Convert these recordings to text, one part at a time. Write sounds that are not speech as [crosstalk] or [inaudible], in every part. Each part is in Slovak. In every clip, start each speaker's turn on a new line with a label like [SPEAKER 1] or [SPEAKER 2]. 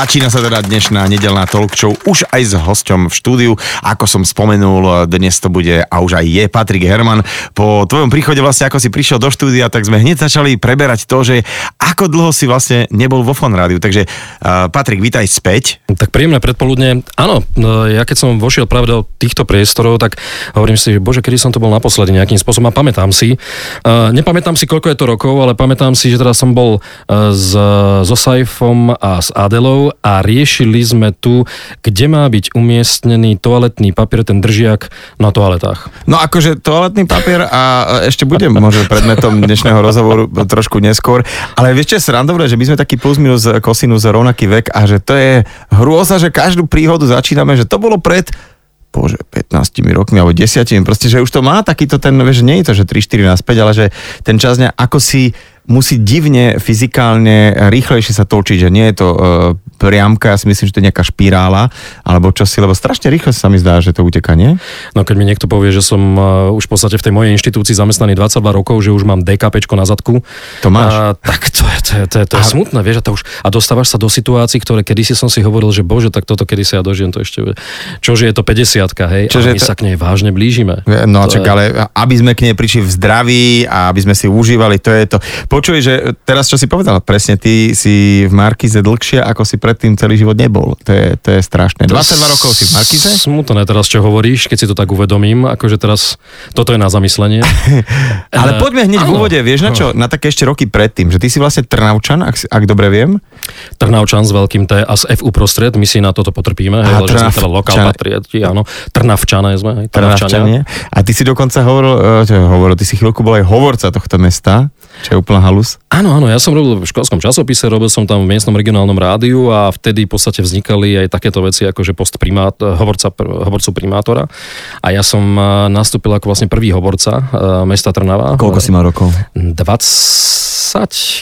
[SPEAKER 1] Začína sa teda dnešná nedelná talk show už aj s hosťom v štúdiu. Ako som spomenul, dnes to bude a už aj je Patrik Herman. Po tvojom príchode vlastne, ako si prišiel do štúdia, tak sme hneď začali preberať to, že ako dlho si vlastne nebol vo Fon Rádiu. Takže Patrik, vítaj späť.
[SPEAKER 2] Tak príjemné predpoludne. Áno, no, ja keď som vošiel práve do týchto priestorov, tak hovorím si, že bože, kedy som to bol naposledy nejakým spôsobom a pamätám si. Uh, nepamätám si, koľko je to rokov, ale pamätám si, že teda som bol uh, s, so Saifom a s Adelou a riešili sme tu, kde má byť umiestnený toaletný papier, ten držiak na toaletách.
[SPEAKER 1] No akože toaletný papier a ešte budem možno predmetom dnešného rozhovoru trošku neskôr, ale vieš čo je srandovné, že my sme taký plus minus kosinus rovnaký vek a že to je hrôza, že každú príhodu začíname, že to bolo pred bože, 15 rokmi alebo 10, proste, že už to má takýto ten, vieš, nie je to, že 3-4 naspäť, ale že ten čas ako si musí divne fyzikálne rýchlejšie sa točiť, že nie je to uh, priamka, ja si myslím, že to je nejaká špirála, alebo čo si, lebo strašne rýchle sa mi zdá, že to uteká, nie?
[SPEAKER 2] No keď mi niekto povie, že som uh, už v podstate v tej mojej inštitúcii zamestnaný 22 rokov, že už mám DKP na zadku.
[SPEAKER 1] To máš?
[SPEAKER 2] A, tak to je, to je, to je, to je a... smutné, vieš, a, to už, a dostávaš sa do situácií, ktoré kedysi som si hovoril, že bože, tak toto kedy sa ja dožijem, to ešte, čože je to 50 hej, Čože a my to... sa k nej vážne blížime.
[SPEAKER 1] No čak, je... ale aby sme k nej prišli v zdraví a aby sme si užívali, to je to. Počuj, že teraz čo si povedal, presne ty si v Markize dlhšie, ako si predtým celý život nebol. To je, to je strašné. 22 rokov si v Markize?
[SPEAKER 2] Smutné teraz, čo hovoríš, keď si to tak uvedomím, akože teraz toto je na zamyslenie. [laughs]
[SPEAKER 1] Ale poďme hneď v úvode, vieš na čo? Na také ešte roky predtým, že ty si vlastne Trnavčan, ak, ak dobre viem.
[SPEAKER 2] Trnavčan s veľkým T a s F uprostred, my si na toto potrpíme, hej, že sme teda lokál patrioti, áno. Trnavčané sme, hej, Trnavčania.
[SPEAKER 1] A ty si dokonca hovoril, čo hovoril, ty si chvíľku bol aj hovorca tohto mesta, čo je úplná halus.
[SPEAKER 2] Áno, áno, ja som robil v školskom časopise, robil som tam v miestnom regionálnom rádiu a vtedy v podstate vznikali aj takéto veci ako že post primát, hovorca, hovorcu primátora. A ja som eh, nastúpil ako vlastne prvý hovorca uh, mesta Trnava.
[SPEAKER 1] Koľko si mal rokov?
[SPEAKER 2] 20.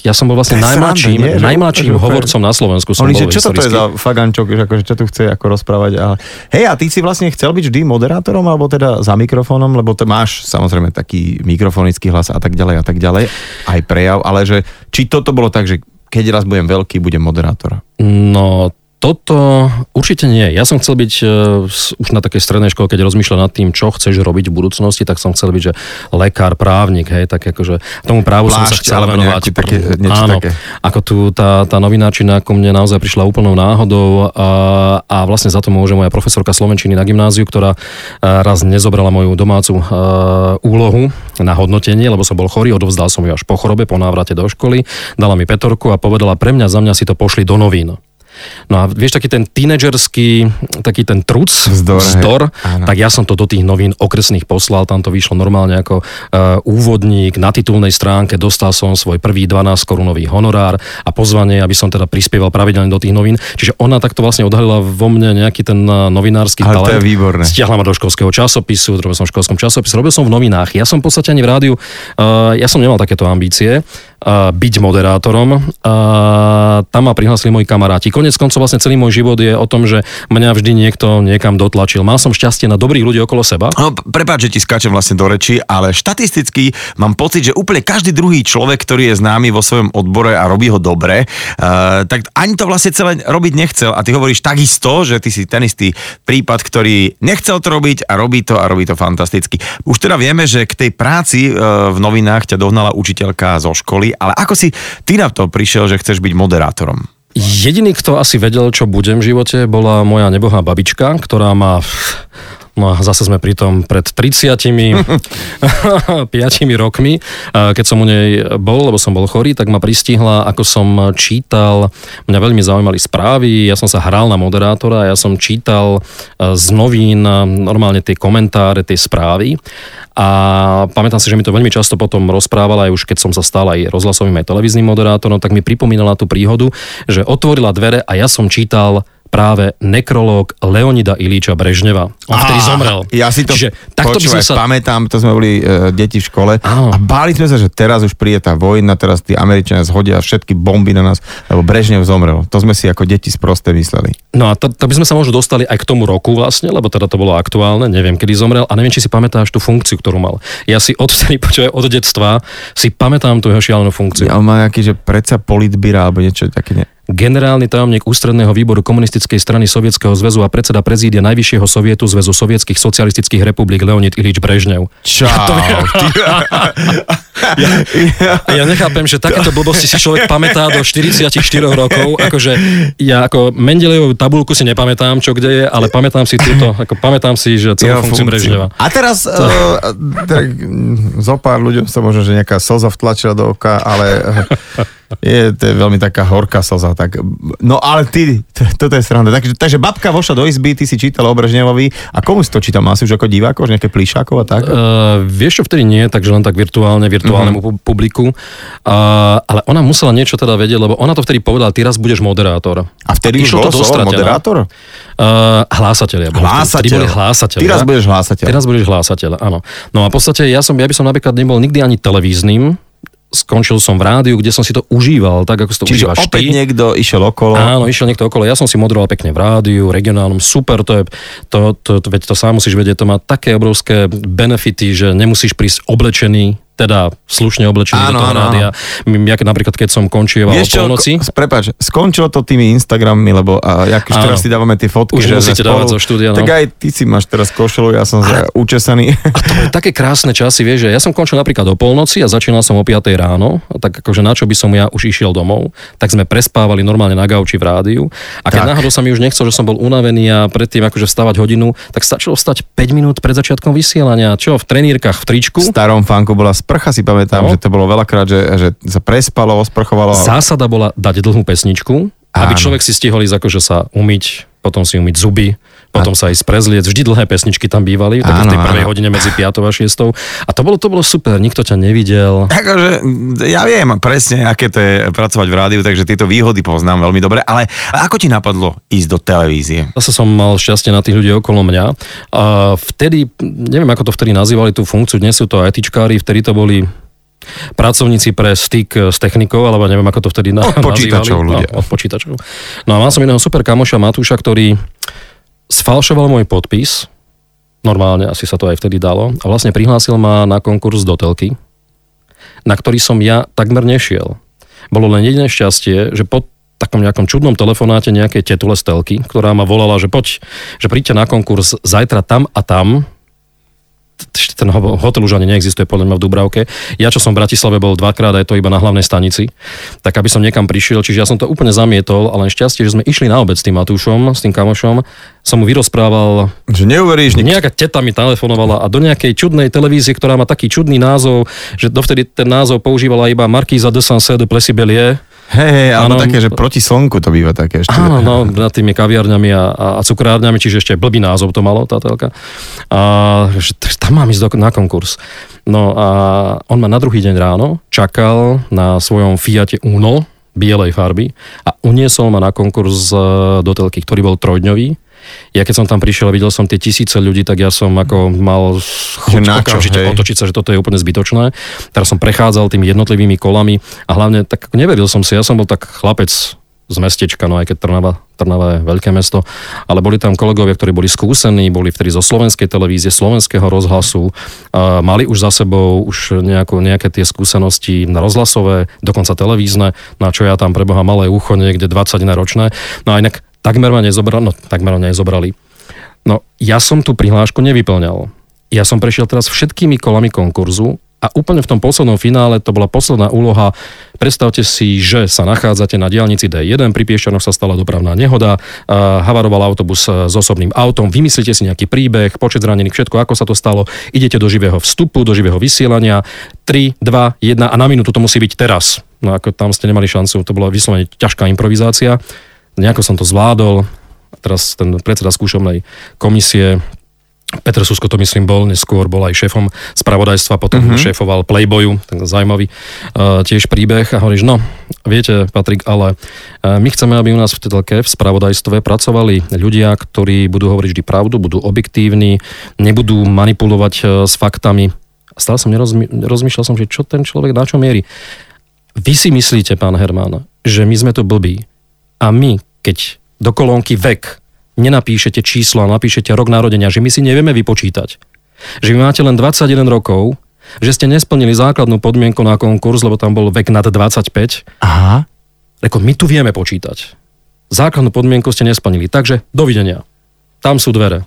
[SPEAKER 2] Ja som bol vlastne najmladším, nie, najmladším že, hovorcom na Slovensku. Som
[SPEAKER 1] Oni, bol čo to je za fagančok, že akože čo tu chce ako rozprávať. A... Hej, a ty si vlastne chcel byť vždy moderátorom alebo teda za mikrofónom, lebo to máš samozrejme taký mikrofonický hlas a tak ďalej a tak ďalej, aj prejav, ale že či toto bolo tak, že keď raz budem veľký, budem moderátor?
[SPEAKER 2] No, toto určite nie. Ja som chcel byť uh, už na takej strednej škole, keď rozmýšľal nad tým, čo chceš robiť v budúcnosti, tak som chcel byť, že lekár, právnik, hej, tak akože tomu právu Plášť, som sa chcel venovať.
[SPEAKER 1] Také, niečo
[SPEAKER 2] áno,
[SPEAKER 1] také.
[SPEAKER 2] ako tu tá, tá novináčina ako mne naozaj prišla úplnou náhodou a, a vlastne za to môže moja profesorka Slovenčiny na gymnáziu, ktorá uh, raz nezobrala moju domácu uh, úlohu na hodnotenie, lebo som bol chorý, odovzdal som ju až po chorobe, po návrate do školy, dala mi petorku a povedala, pre mňa, za mňa si to pošli do novín. No a vieš, taký ten tínedžerský, taký ten truc, vzdor, vzdor tak ja som to do tých novín okresných poslal, tam to vyšlo normálne ako uh, úvodník na titulnej stránke, dostal som svoj prvý 12 korunový honorár a pozvanie, aby som teda prispieval pravidelne do tých novín. Čiže ona takto vlastne odhalila vo mne nejaký ten uh, novinársky
[SPEAKER 1] Ale talent. to je výborné.
[SPEAKER 2] Stiahla ma do školského časopisu, robil som v školskom časopise, robil som v novinách. Ja som v podstate ani v rádiu, uh, ja som nemal takéto ambície uh, byť moderátorom. Uh, tam ma prihlásili moji kamaráti. Konec koncov vlastne celý môj život je o tom, že mňa vždy niekto niekam dotlačil. Mal som šťastie na dobrých ľudí okolo seba.
[SPEAKER 1] No, prepáč, že ti skáčem vlastne do reči, ale štatisticky mám pocit, že úplne každý druhý človek, ktorý je známy vo svojom odbore a robí ho dobre, uh, tak ani to vlastne celé robiť nechcel. A ty hovoríš takisto, že ty si ten istý prípad, ktorý nechcel to robiť a robí to a robí to fantasticky. Už teda vieme, že k tej práci uh, v novinách ťa dohnala učiteľka zo školy ale ako si ty na to prišiel, že chceš byť moderátorom?
[SPEAKER 2] Jediný, kto asi vedel, čo budem v živote, bola moja nebohá babička, ktorá má No a zase sme pri tom pred 30 5 [laughs] rokmi, keď som u nej bol, lebo som bol chorý, tak ma pristihla, ako som čítal, mňa veľmi zaujímali správy, ja som sa hral na moderátora, ja som čítal z novín normálne tie komentáre, tie správy. A pamätám si, že mi to veľmi často potom rozprávala, aj už keď som sa stal aj rozhlasovým aj televíznym moderátorom, tak mi pripomínala tú príhodu, že otvorila dvere a ja som čítal práve nekrológ Leonida Ilíča Brežneva. On Á, vtedy zomrel.
[SPEAKER 1] Ja si to Čiže, takto počúvaj, by sme sa... pamätám, to sme boli uh, deti v škole Áno. a báli sme sa, že teraz už príde tá vojna, teraz tí Američania zhodia všetky bomby na nás, lebo Brežnev zomrel. To sme si ako deti sprosté mysleli.
[SPEAKER 2] No a to, to by sme sa možno dostali aj k tomu roku vlastne, lebo teda to bolo aktuálne, neviem kedy zomrel a neviem, či si pamätáš tú funkciu, ktorú mal. Ja si odtedy, [laughs] počúvaj, od detstva si pamätám tú jeho šialenú funkciu.
[SPEAKER 1] Ja, on má nejaký, že predsa politbíra alebo niečo také. Ne...
[SPEAKER 2] generálny tajomník ústredného výboru komunistickej strany Sovietskeho zväzu a predseda prezídia Najvyššieho sovietu Zväzu sovietských socialistických republik Leonid Ilič Brežnev.
[SPEAKER 1] Čau. [laughs]
[SPEAKER 2] Ja, ja nechápem, že takéto blbosti si človek pamätá do 44 rokov. Akože ja ako Mendelejovú tabulku si nepamätám, čo kde je, ale pamätám si túto, ako pamätám si, že celú funkciu Brežneva.
[SPEAKER 1] A teraz to... uh, tak, zo pár ľuďom sa možno, že nejaká slza vtlačila do oka, ale [laughs] je, to je veľmi taká horká slza. Tak, no ale ty, to, toto je sranda. Takže, takže babka vošla do izby, ty si čítal o Brežnevovi. A komu si to čítal? Asi už ako diváko, už nejaké plíšákov a tak?
[SPEAKER 2] Uh, vieš čo, vtedy nie, takže len tak virtuálne, virtuálnemu mm-hmm. publiku. Uh, ale ona musela niečo teda vedieť, lebo ona to vtedy povedala, ty raz budeš moderátor.
[SPEAKER 1] A vtedy Išlo to moderátor?
[SPEAKER 2] Uh, hlásatelia.
[SPEAKER 1] Hlásateľ.
[SPEAKER 2] Boli hlásateľ.
[SPEAKER 1] Ty raz budeš hlásateľ.
[SPEAKER 2] Teraz budeš hlásateľ, áno. No a v podstate ja, som, ja by som napríklad nebol nikdy ani televíznym, skončil som v rádiu, kde som si to užíval, tak ako si to
[SPEAKER 1] Čiže
[SPEAKER 2] užívaš
[SPEAKER 1] opäť
[SPEAKER 2] ty.
[SPEAKER 1] niekto išiel okolo.
[SPEAKER 2] Áno, išiel niekto okolo. Ja som si moderoval pekne v rádiu, regionálnom, super, to je, to, to, to, veď to sám musíš vedieť, to má také obrovské benefity, že nemusíš prísť oblečený teda slušne oblečený
[SPEAKER 1] Áno,
[SPEAKER 2] do toho
[SPEAKER 1] áno,
[SPEAKER 2] rádia. Ja, keď napríklad, keď som končieval o polnoci,
[SPEAKER 1] ko- prepáč, skončilo to tými Instagrammi, lebo a, jak
[SPEAKER 2] Áno.
[SPEAKER 1] teraz si dávame tie fotky,
[SPEAKER 2] Už
[SPEAKER 1] že
[SPEAKER 2] musíte
[SPEAKER 1] spolu,
[SPEAKER 2] dávať zo štúdia, no.
[SPEAKER 1] Tak aj ty si máš teraz košelu, ja som za učesaný.
[SPEAKER 2] A to boli také krásne časy, vieš, že ja som končil napríklad o polnoci a začínal som o 5 ráno, a tak akože na čo by som ja už išiel domov, tak sme prespávali normálne na gauči v rádiu a keď
[SPEAKER 1] Tak.
[SPEAKER 2] náhodou sa mi už nechcel, že som bol unavený a predtým akože vstávať hodinu, tak stačilo vstať 5 minút pred začiatkom vysielania, čo v trenírkach v tričku.
[SPEAKER 1] V starom fanku bola sprcha, si pamätám,
[SPEAKER 2] No.
[SPEAKER 1] že to bolo veľakrát, že, že sa prespalo, osprchovalo.
[SPEAKER 2] Zásada bola dať dlhú pesničku, aby
[SPEAKER 1] Áno.
[SPEAKER 2] človek si stihol ísť akože sa umyť, potom si umyť zuby, potom sa ísť prezliec. Vždy dlhé pesničky tam bývali, tak v tej
[SPEAKER 1] Áno,
[SPEAKER 2] prvej
[SPEAKER 1] áno.
[SPEAKER 2] hodine medzi 5 a 6. A to bolo, to bolo super, nikto ťa nevidel.
[SPEAKER 1] Akože, ja viem presne, aké to je pracovať v rádiu, takže tieto výhody poznám veľmi dobre, ale ako ti napadlo ísť do televízie?
[SPEAKER 2] Zase som mal šťastie na tých ľudí okolo mňa. A vtedy, neviem ako to vtedy nazývali tú funkciu, dnes sú to ITčkári, vtedy to boli pracovníci pre styk s technikou, alebo neviem ako to vtedy na,
[SPEAKER 1] Od počítačov
[SPEAKER 2] nazývali.
[SPEAKER 1] ľudia.
[SPEAKER 2] No, od počítačov. No a mal som jedného super kamoša Matúša, ktorý sfalšoval môj podpis, normálne asi sa to aj vtedy dalo, a vlastne prihlásil ma na konkurs do telky, na ktorý som ja takmer nešiel. Bolo len jediné šťastie, že po takom nejakom čudnom telefonáte nejakej tetule z telky, ktorá ma volala, že poď, že príďte na konkurs zajtra tam a tam, ten ho- hotel už ani neexistuje podľa mňa v Dubravke. Ja, čo som v Bratislave bol dvakrát, aj to iba na hlavnej stanici, tak aby som niekam prišiel, čiže ja som to úplne zamietol, ale šťastie, že sme išli na obed s tým Matúšom, s tým kamošom, som mu vyrozprával
[SPEAKER 1] Že neuveríš, nik-
[SPEAKER 2] Nejaká teta mi telefonovala a do nejakej čudnej televízie, ktorá má taký čudný názov, že dovtedy ten názov používala iba Markíza de Sansé de Plessibelier.
[SPEAKER 1] Hej, hej, alebo také, že proti slnku to býva také ešte.
[SPEAKER 2] Áno, no, nad tými kaviarňami a, a, a cukrárňami, čiže ešte blbý názov to malo, tá telka. A že tam mám ísť do, na konkurs. No a on ma na druhý deň ráno čakal na svojom Fiate Uno, bielej farby a uniesol ma na konkurs e, do telky, ktorý bol trojdňový. Ja keď som tam prišiel a videl som tie tisíce ľudí, tak ja som ako mal chuť okamžite
[SPEAKER 1] hej?
[SPEAKER 2] otočiť sa, že toto je úplne zbytočné. Teraz som prechádzal tými jednotlivými kolami a hlavne tak neveril som si, ja som bol tak chlapec z mestečka, no aj keď Trnava, Trnava je veľké mesto, ale boli tam kolegovia, ktorí boli skúsení, boli vtedy zo slovenskej televízie, slovenského rozhlasu, a mali už za sebou už nejako, nejaké tie skúsenosti na rozhlasové, dokonca televízne, na čo ja tam preboha malé ucho niekde 20 na ročné. No a inak takmer ma nezobrali, no takmer ma nezobrali. No ja som tú prihlášku nevyplňal. Ja som prešiel teraz všetkými kolami konkurzu a úplne v tom poslednom finále to bola posledná úloha. Predstavte si, že sa nachádzate na diálnici D1, pri Piešťanoch sa stala dopravná nehoda, havaroval autobus e, s osobným autom, vymyslíte si nejaký príbeh, počet zranených, všetko, ako sa to stalo, idete do živého vstupu, do živého vysielania, 3, 2, 1 a na minútu to musí byť teraz. No ako tam ste nemali šancu, to bola vyslovene ťažká improvizácia. Nejako som to zvládol. Teraz ten predseda skúšovnej komisie Peter Susko to myslím bol, neskôr bol aj šéfom spravodajstva, potom mm-hmm. šéfoval Playboyu, tak zaujímavý uh, tiež príbeh a hovoríš, no, viete, Patrik, ale uh, my chceme, aby u nás v telke, v spravodajstve pracovali ľudia, ktorí budú hovoriť vždy pravdu, budú objektívni, nebudú manipulovať uh, s faktami. Stále som nerozmy- rozmýšľal som, že čo ten človek na čo mierí. Vy si myslíte, pán Herman, že my sme to blbí a my, keď do kolónky vek nenapíšete číslo a napíšete rok narodenia, že my si nevieme vypočítať, že vy máte len 21 rokov, že ste nesplnili základnú podmienku na konkurs, lebo tam bol vek nad 25,
[SPEAKER 1] Aha.
[SPEAKER 2] Rekord, my tu vieme počítať. Základnú podmienku ste nesplnili, takže dovidenia. Tam sú dvere.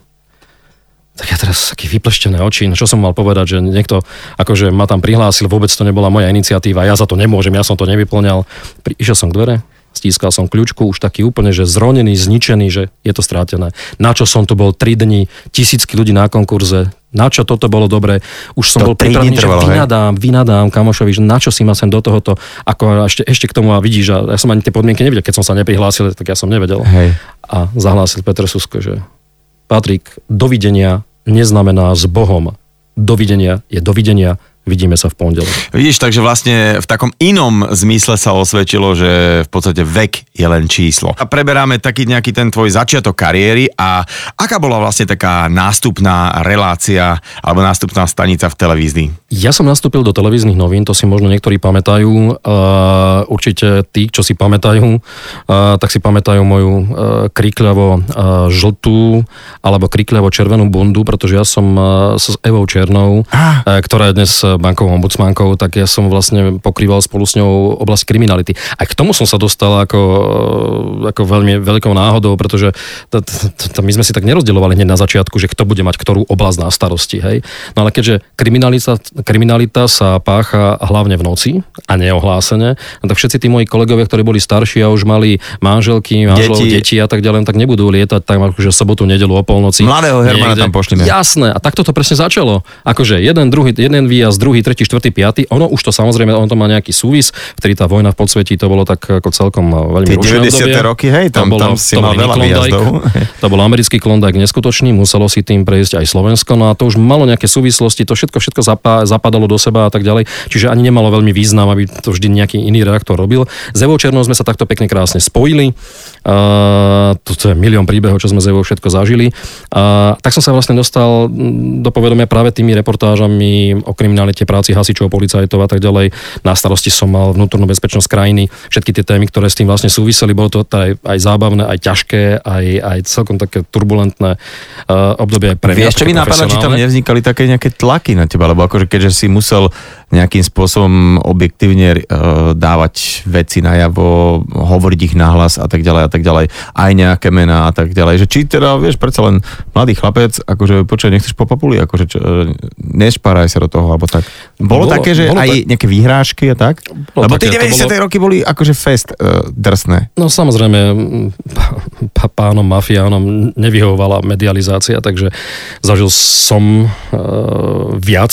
[SPEAKER 2] Tak ja teraz taký vypleštené oči, no čo som mal povedať, že niekto akože ma tam prihlásil, vôbec to nebola moja iniciatíva, ja za to nemôžem, ja som to nevyplňal. Išiel som k dvere, stískal som kľúčku, už taký úplne, že zronený, zničený, že je to strátené. Na čo som tu bol 3 dní, tisícky ľudí na konkurze, na čo toto bolo dobre, už som
[SPEAKER 1] To
[SPEAKER 2] bol pripravený, že
[SPEAKER 1] trvalo, hej?
[SPEAKER 2] vynadám, vynadám kamošovi, že na čo si ma sem do tohoto, ako ešte, ešte k tomu a vidíš, a ja som ani tie podmienky nevedel, keď som sa neprihlásil, tak ja som nevedel.
[SPEAKER 1] Hej.
[SPEAKER 2] A zahlásil Petr Susko, že Patrik, dovidenia neznamená s Bohom. Dovidenia je dovidenia, vidíme sa v pondelok.
[SPEAKER 1] Vidíš, takže vlastne v takom inom zmysle sa osvedčilo, že v podstate vek je len číslo. A preberáme taký nejaký ten tvoj začiatok kariéry a aká bola vlastne taká nástupná relácia alebo nástupná stanica v televízii?
[SPEAKER 2] Ja som nastúpil do televíznych novín, to si možno niektorí pamätajú. Uh, určite tí, čo si pamätajú, uh, tak si pamätajú moju uh, krikľavo žltú alebo krikľavo červenú bundu, pretože ja som s Evou Černou,
[SPEAKER 1] Ah.
[SPEAKER 2] ktorá je dnes bankovou ombudsmankou, tak ja som vlastne pokrýval spolu s ňou oblasť kriminality. Aj k tomu som sa dostal ako, ako veľmi veľkou náhodou, pretože t- t- t- my sme si tak nerozdeľovali hneď na začiatku, že kto bude mať ktorú oblasť na starosti. Hej? No ale keďže kriminalita, kriminalita sa pácha hlavne v noci a neohlásene, no tak všetci tí moji kolegovia, ktorí boli starší a už mali manželky, manželov,
[SPEAKER 1] Deti.
[SPEAKER 2] deti. a tak ďalej, tak nebudú lietať tam akože sobotu, nedelu o polnoci.
[SPEAKER 1] Mladého Hermana tam pošlime.
[SPEAKER 2] Jasné, a takto to presne začalo. Akože jeden, druhý, jeden výjazd, druhý, tretí, štvrtý, piatý. Ono už to samozrejme, on to má nejaký súvis, vtedy tá vojna v podsvetí, to bolo tak ako celkom veľmi
[SPEAKER 1] Tie
[SPEAKER 2] rušné
[SPEAKER 1] 90.
[SPEAKER 2] obdobie.
[SPEAKER 1] roky, hej, tam-
[SPEAKER 2] to bolo,
[SPEAKER 1] tam si
[SPEAKER 2] to
[SPEAKER 1] mal veľa
[SPEAKER 2] Klondike. [laughs] To bol americký klondajk neskutočný, muselo si tým prejsť aj Slovensko, no a to už malo nejaké súvislosti, to všetko, všetko zapá, zapadalo do seba a tak ďalej, čiže ani nemalo veľmi význam, aby to vždy nejaký iný reaktor robil. S Evou Černou sme sa takto pekne krásne spojili, uh, to, to je milión príbehov, čo sme s Evou všetko zažili. Uh, tak som sa vlastne dostal mm, do povedomia práve tými reportážami o kriminalite práci hasičov, policajtov a tak ďalej. Na starosti som mal vnútornú bezpečnosť krajiny, všetky tie témy, ktoré s tým vlastne súviseli, bolo to aj, aj zábavné, aj ťažké, aj, aj celkom také turbulentné uh, obdobie aj pre mňa.
[SPEAKER 1] Vieš, čo mi napadá, či tam nevznikali také nejaké tlaky na teba, lebo akože keďže si musel nejakým spôsobom objektívne uh, dávať veci najavo, hovoriť ich nahlas a tak ďalej a tak ďalej, aj nejaké mená a tak ďalej, že či teda, vieš, predsa len mladý chlapec, akože počkaj, nechceš po papuli, akože čo, e, nešparaj sa do toho, alebo tak. Bolo,
[SPEAKER 2] Bolo-
[SPEAKER 1] také, že
[SPEAKER 2] bolo
[SPEAKER 1] aj
[SPEAKER 2] tak-
[SPEAKER 1] nejaké výhrážky a tak?
[SPEAKER 2] Bolo
[SPEAKER 1] lebo tie
[SPEAKER 2] to
[SPEAKER 1] 90.
[SPEAKER 2] bolo-
[SPEAKER 1] roky boli akože fest uh, drsné.
[SPEAKER 2] No samozrejme, pá- pánom mafiánom nevyhovovala medializácia, takže zažil som uh, viac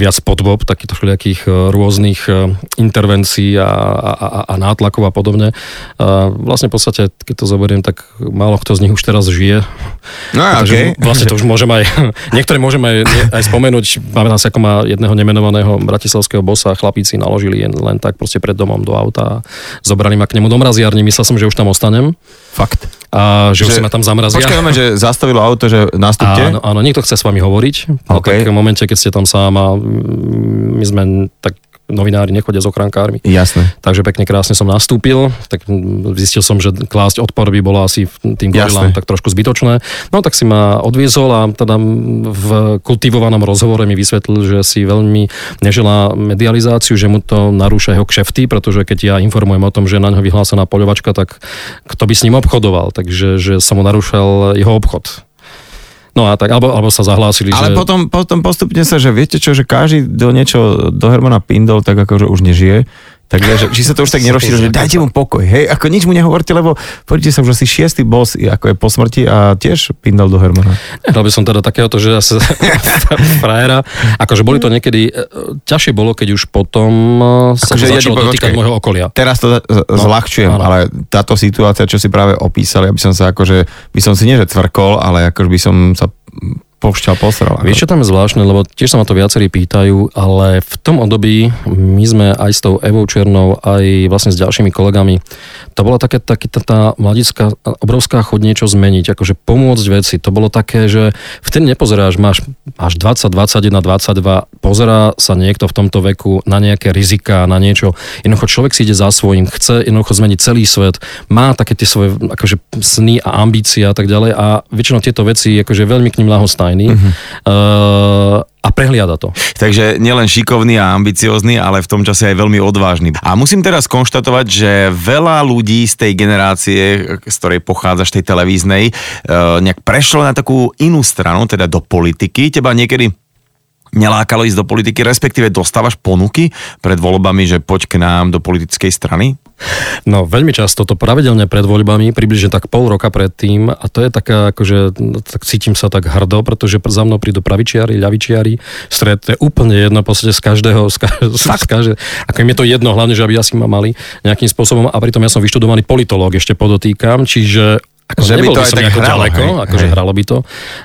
[SPEAKER 2] viac podbob, takýchto všelijakých e, rôznych e, intervencií a, a, a- a nátlakov a podobne. A vlastne v podstate, keď to zoberiem, tak málo kto z nich už teraz žije.
[SPEAKER 1] No okej.
[SPEAKER 2] vlastne to už môžem aj, [laughs] niektoré môžem aj, aj spomenúť. Pamätám si, ako má jedného nemenovaného bratislavského bossa chlapíci naložili len, len tak proste pred domom do auta a zobrali ma k nemu do mraziarny. Myslel som, že už tam ostanem
[SPEAKER 1] Fakt.
[SPEAKER 2] A že, že už si ma tam zamrazia.
[SPEAKER 1] Počkaj, moment, že zastavilo auto, že nastúpte?
[SPEAKER 2] Áno, áno, niekto chce s vami hovoriť. No,
[SPEAKER 1] OK.
[SPEAKER 2] tak v momente, keď ste tam sám a my sme tak novinári nechodia s ochrankármi.
[SPEAKER 1] Jasné.
[SPEAKER 2] Takže pekne krásne som nastúpil, tak zistil som, že klásť odpor by bolo asi tým gorilám tak trošku zbytočné. No tak si ma odviezol a teda v kultivovanom rozhovore mi vysvetlil, že si veľmi neželá medializáciu, že mu to narúša jeho kšefty, pretože keď ja informujem o tom, že na ňo vyhlásená poľovačka, tak kto by s ním obchodoval, takže že sa mu narúšal jeho obchod. No a tak, alebo, alebo sa zahlásili,
[SPEAKER 1] Ale
[SPEAKER 2] že...
[SPEAKER 1] potom, potom postupne sa, že viete čo, že každý do niečo, do Hermana Pindol, tak akože už nežije. Takže, že, či sa to už tak nerozšírilo, že dajte mu pokoj, hej, ako nič mu nehovorte, lebo poďte sa už asi šiestý boss, ako je po smrti a tiež Pindol do Hermana.
[SPEAKER 2] Nechal by som teda takéhoto, že zase [laughs] frajera. Akože boli to niekedy, e, ťažšie bolo, keď už potom e, sa
[SPEAKER 1] Akože ja
[SPEAKER 2] začalo
[SPEAKER 1] poviem,
[SPEAKER 2] dotýkať môjho okolia.
[SPEAKER 1] Teraz to z- zľahčujem,
[SPEAKER 2] áno.
[SPEAKER 1] ale táto situácia, čo si práve opísali, aby som sa akože, by som si nie že cvrkol, ale akože by som sa povšťal posral.
[SPEAKER 2] Vieš, čo tam je zvláštne, lebo tiež sa ma to viacerí pýtajú, ale v tom období my sme aj s tou Evou Černou, aj vlastne s ďalšími kolegami, to bola také, také tá, tá mladická, obrovská chod niečo zmeniť, akože pomôcť veci. To bolo také, že vtedy nepozeráš, máš, máš 20, 21, 22, pozerá sa niekto v tomto veku na nejaké rizika, na niečo. Jednoducho človek si ide za svojím, chce jednoducho zmeniť celý svet, má také tie svoje akože, sny a ambície a tak ďalej a väčšinou tieto veci akože veľmi k ním ľahostajný. Uh-huh. Uh, a prehliada to.
[SPEAKER 1] Takže nielen šikovný a ambiciózny, ale v tom čase aj veľmi odvážny. A musím teraz konštatovať, že veľa ľudí z tej generácie, z ktorej pochádzaš tej televíznej, e, nejak prešlo na takú inú stranu, teda do politiky. Teba niekedy nelákalo ísť do politiky, respektíve dostávaš ponuky pred voľbami, že poď k nám do politickej strany?
[SPEAKER 2] No veľmi často to pravidelne pred voľbami, približne tak pol roka predtým a to je taká, akože no, tak cítim sa tak hrdo, pretože za mnou prídu pravičiari, ľavičiari, stred, je úplne jedno, v podstate z každého, z, každého, z každého, ako im je to jedno, hlavne, že aby asi ma mali nejakým spôsobom a pritom ja som vyštudovaný politológ, ešte podotýkam, čiže ako že by to aj tak hralo, ďaleko, hej, akože hej. hralo by to.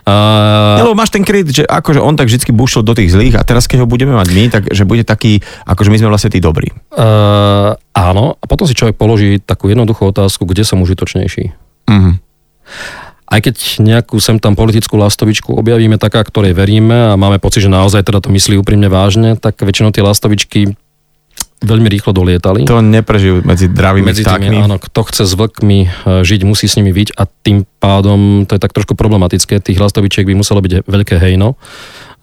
[SPEAKER 1] Uh, Lebo máš ten kredit, že akože on tak vždy bušil do tých zlých a teraz keď ho budeme mať my, tak že bude taký, akože my sme vlastne tí dobrí.
[SPEAKER 2] Uh, áno, a potom si človek položí takú jednoduchú otázku, kde som užitočnejší. Uh-huh. Aj keď nejakú sem tam politickú lastovičku objavíme taká, ktorej veríme a máme pocit, že naozaj teda to myslí úprimne vážne, tak väčšinou tie lastovičky veľmi rýchlo dolietali.
[SPEAKER 1] To neprežijú medzi dravými medzi tými, vtákmi.
[SPEAKER 2] Áno, kto chce s vlkmi e, žiť, musí s nimi byť a tým pádom to je tak trošku problematické. Tých lastovičiek by muselo byť veľké hejno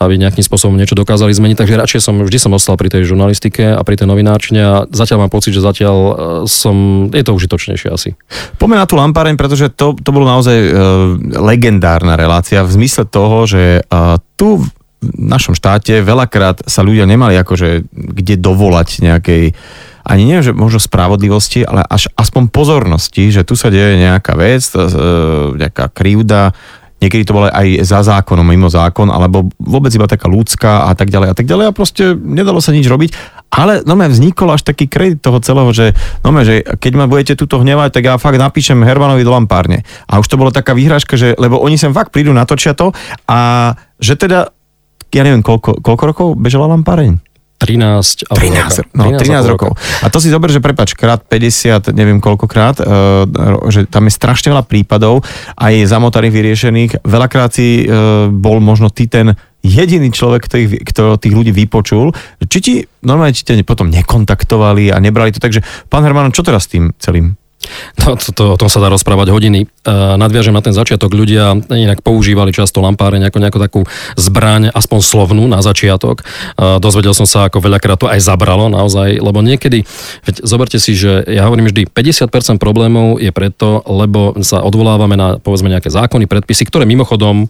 [SPEAKER 2] aby nejakým spôsobom niečo dokázali zmeniť. Takže radšej som, vždy som ostal pri tej žurnalistike a pri tej novinárčine a zatiaľ mám pocit, že zatiaľ e, som, je to užitočnejšie asi.
[SPEAKER 1] Poďme na tú lampáreň, pretože to, to bolo naozaj uh, legendárna relácia v zmysle toho, že uh, tu našom štáte veľakrát sa ľudia nemali akože kde dovolať nejakej ani neviem, že možno spravodlivosti, ale až aspoň pozornosti, že tu sa deje nejaká vec, e, nejaká krivda, niekedy to bolo aj za zákonom, mimo zákon, alebo vôbec iba taká ľudská a tak ďalej a tak ďalej a proste nedalo sa nič robiť. Ale no vznikol až taký kredit toho celého, že, no že keď ma budete tuto hnevať, tak ja fakt napíšem Hermanovi do lampárne. A už to bolo taká výhražka, že, lebo oni sem fakt prídu, natočia to a že teda ja neviem, koľko, koľko rokov bežala lampáreň?
[SPEAKER 2] 13,
[SPEAKER 1] 13, no, 13, 13 rokov. A to si zober, že prepač, krát 50, neviem koľkokrát, uh, že tam je strašne veľa prípadov, aj zamotaných vyriešených. Veľakrát si uh, bol možno ty ten jediný človek, ktorý, kto tých ľudí vypočul. Či ti normálne či potom nekontaktovali a nebrali to, takže pán Herman, čo teraz s tým celým?
[SPEAKER 2] No, to, to, o tom sa dá rozprávať hodiny. Uh, nadviažem na ten začiatok. Ľudia inak používali často lampáreň ako nejakú takú zbraň, aspoň slovnú na začiatok. Uh, dozvedel som sa, ako veľakrát to aj zabralo naozaj, lebo niekedy, veď zoberte si, že ja hovorím vždy, 50% problémov je preto, lebo sa odvolávame na povedzme nejaké zákony, predpisy, ktoré mimochodom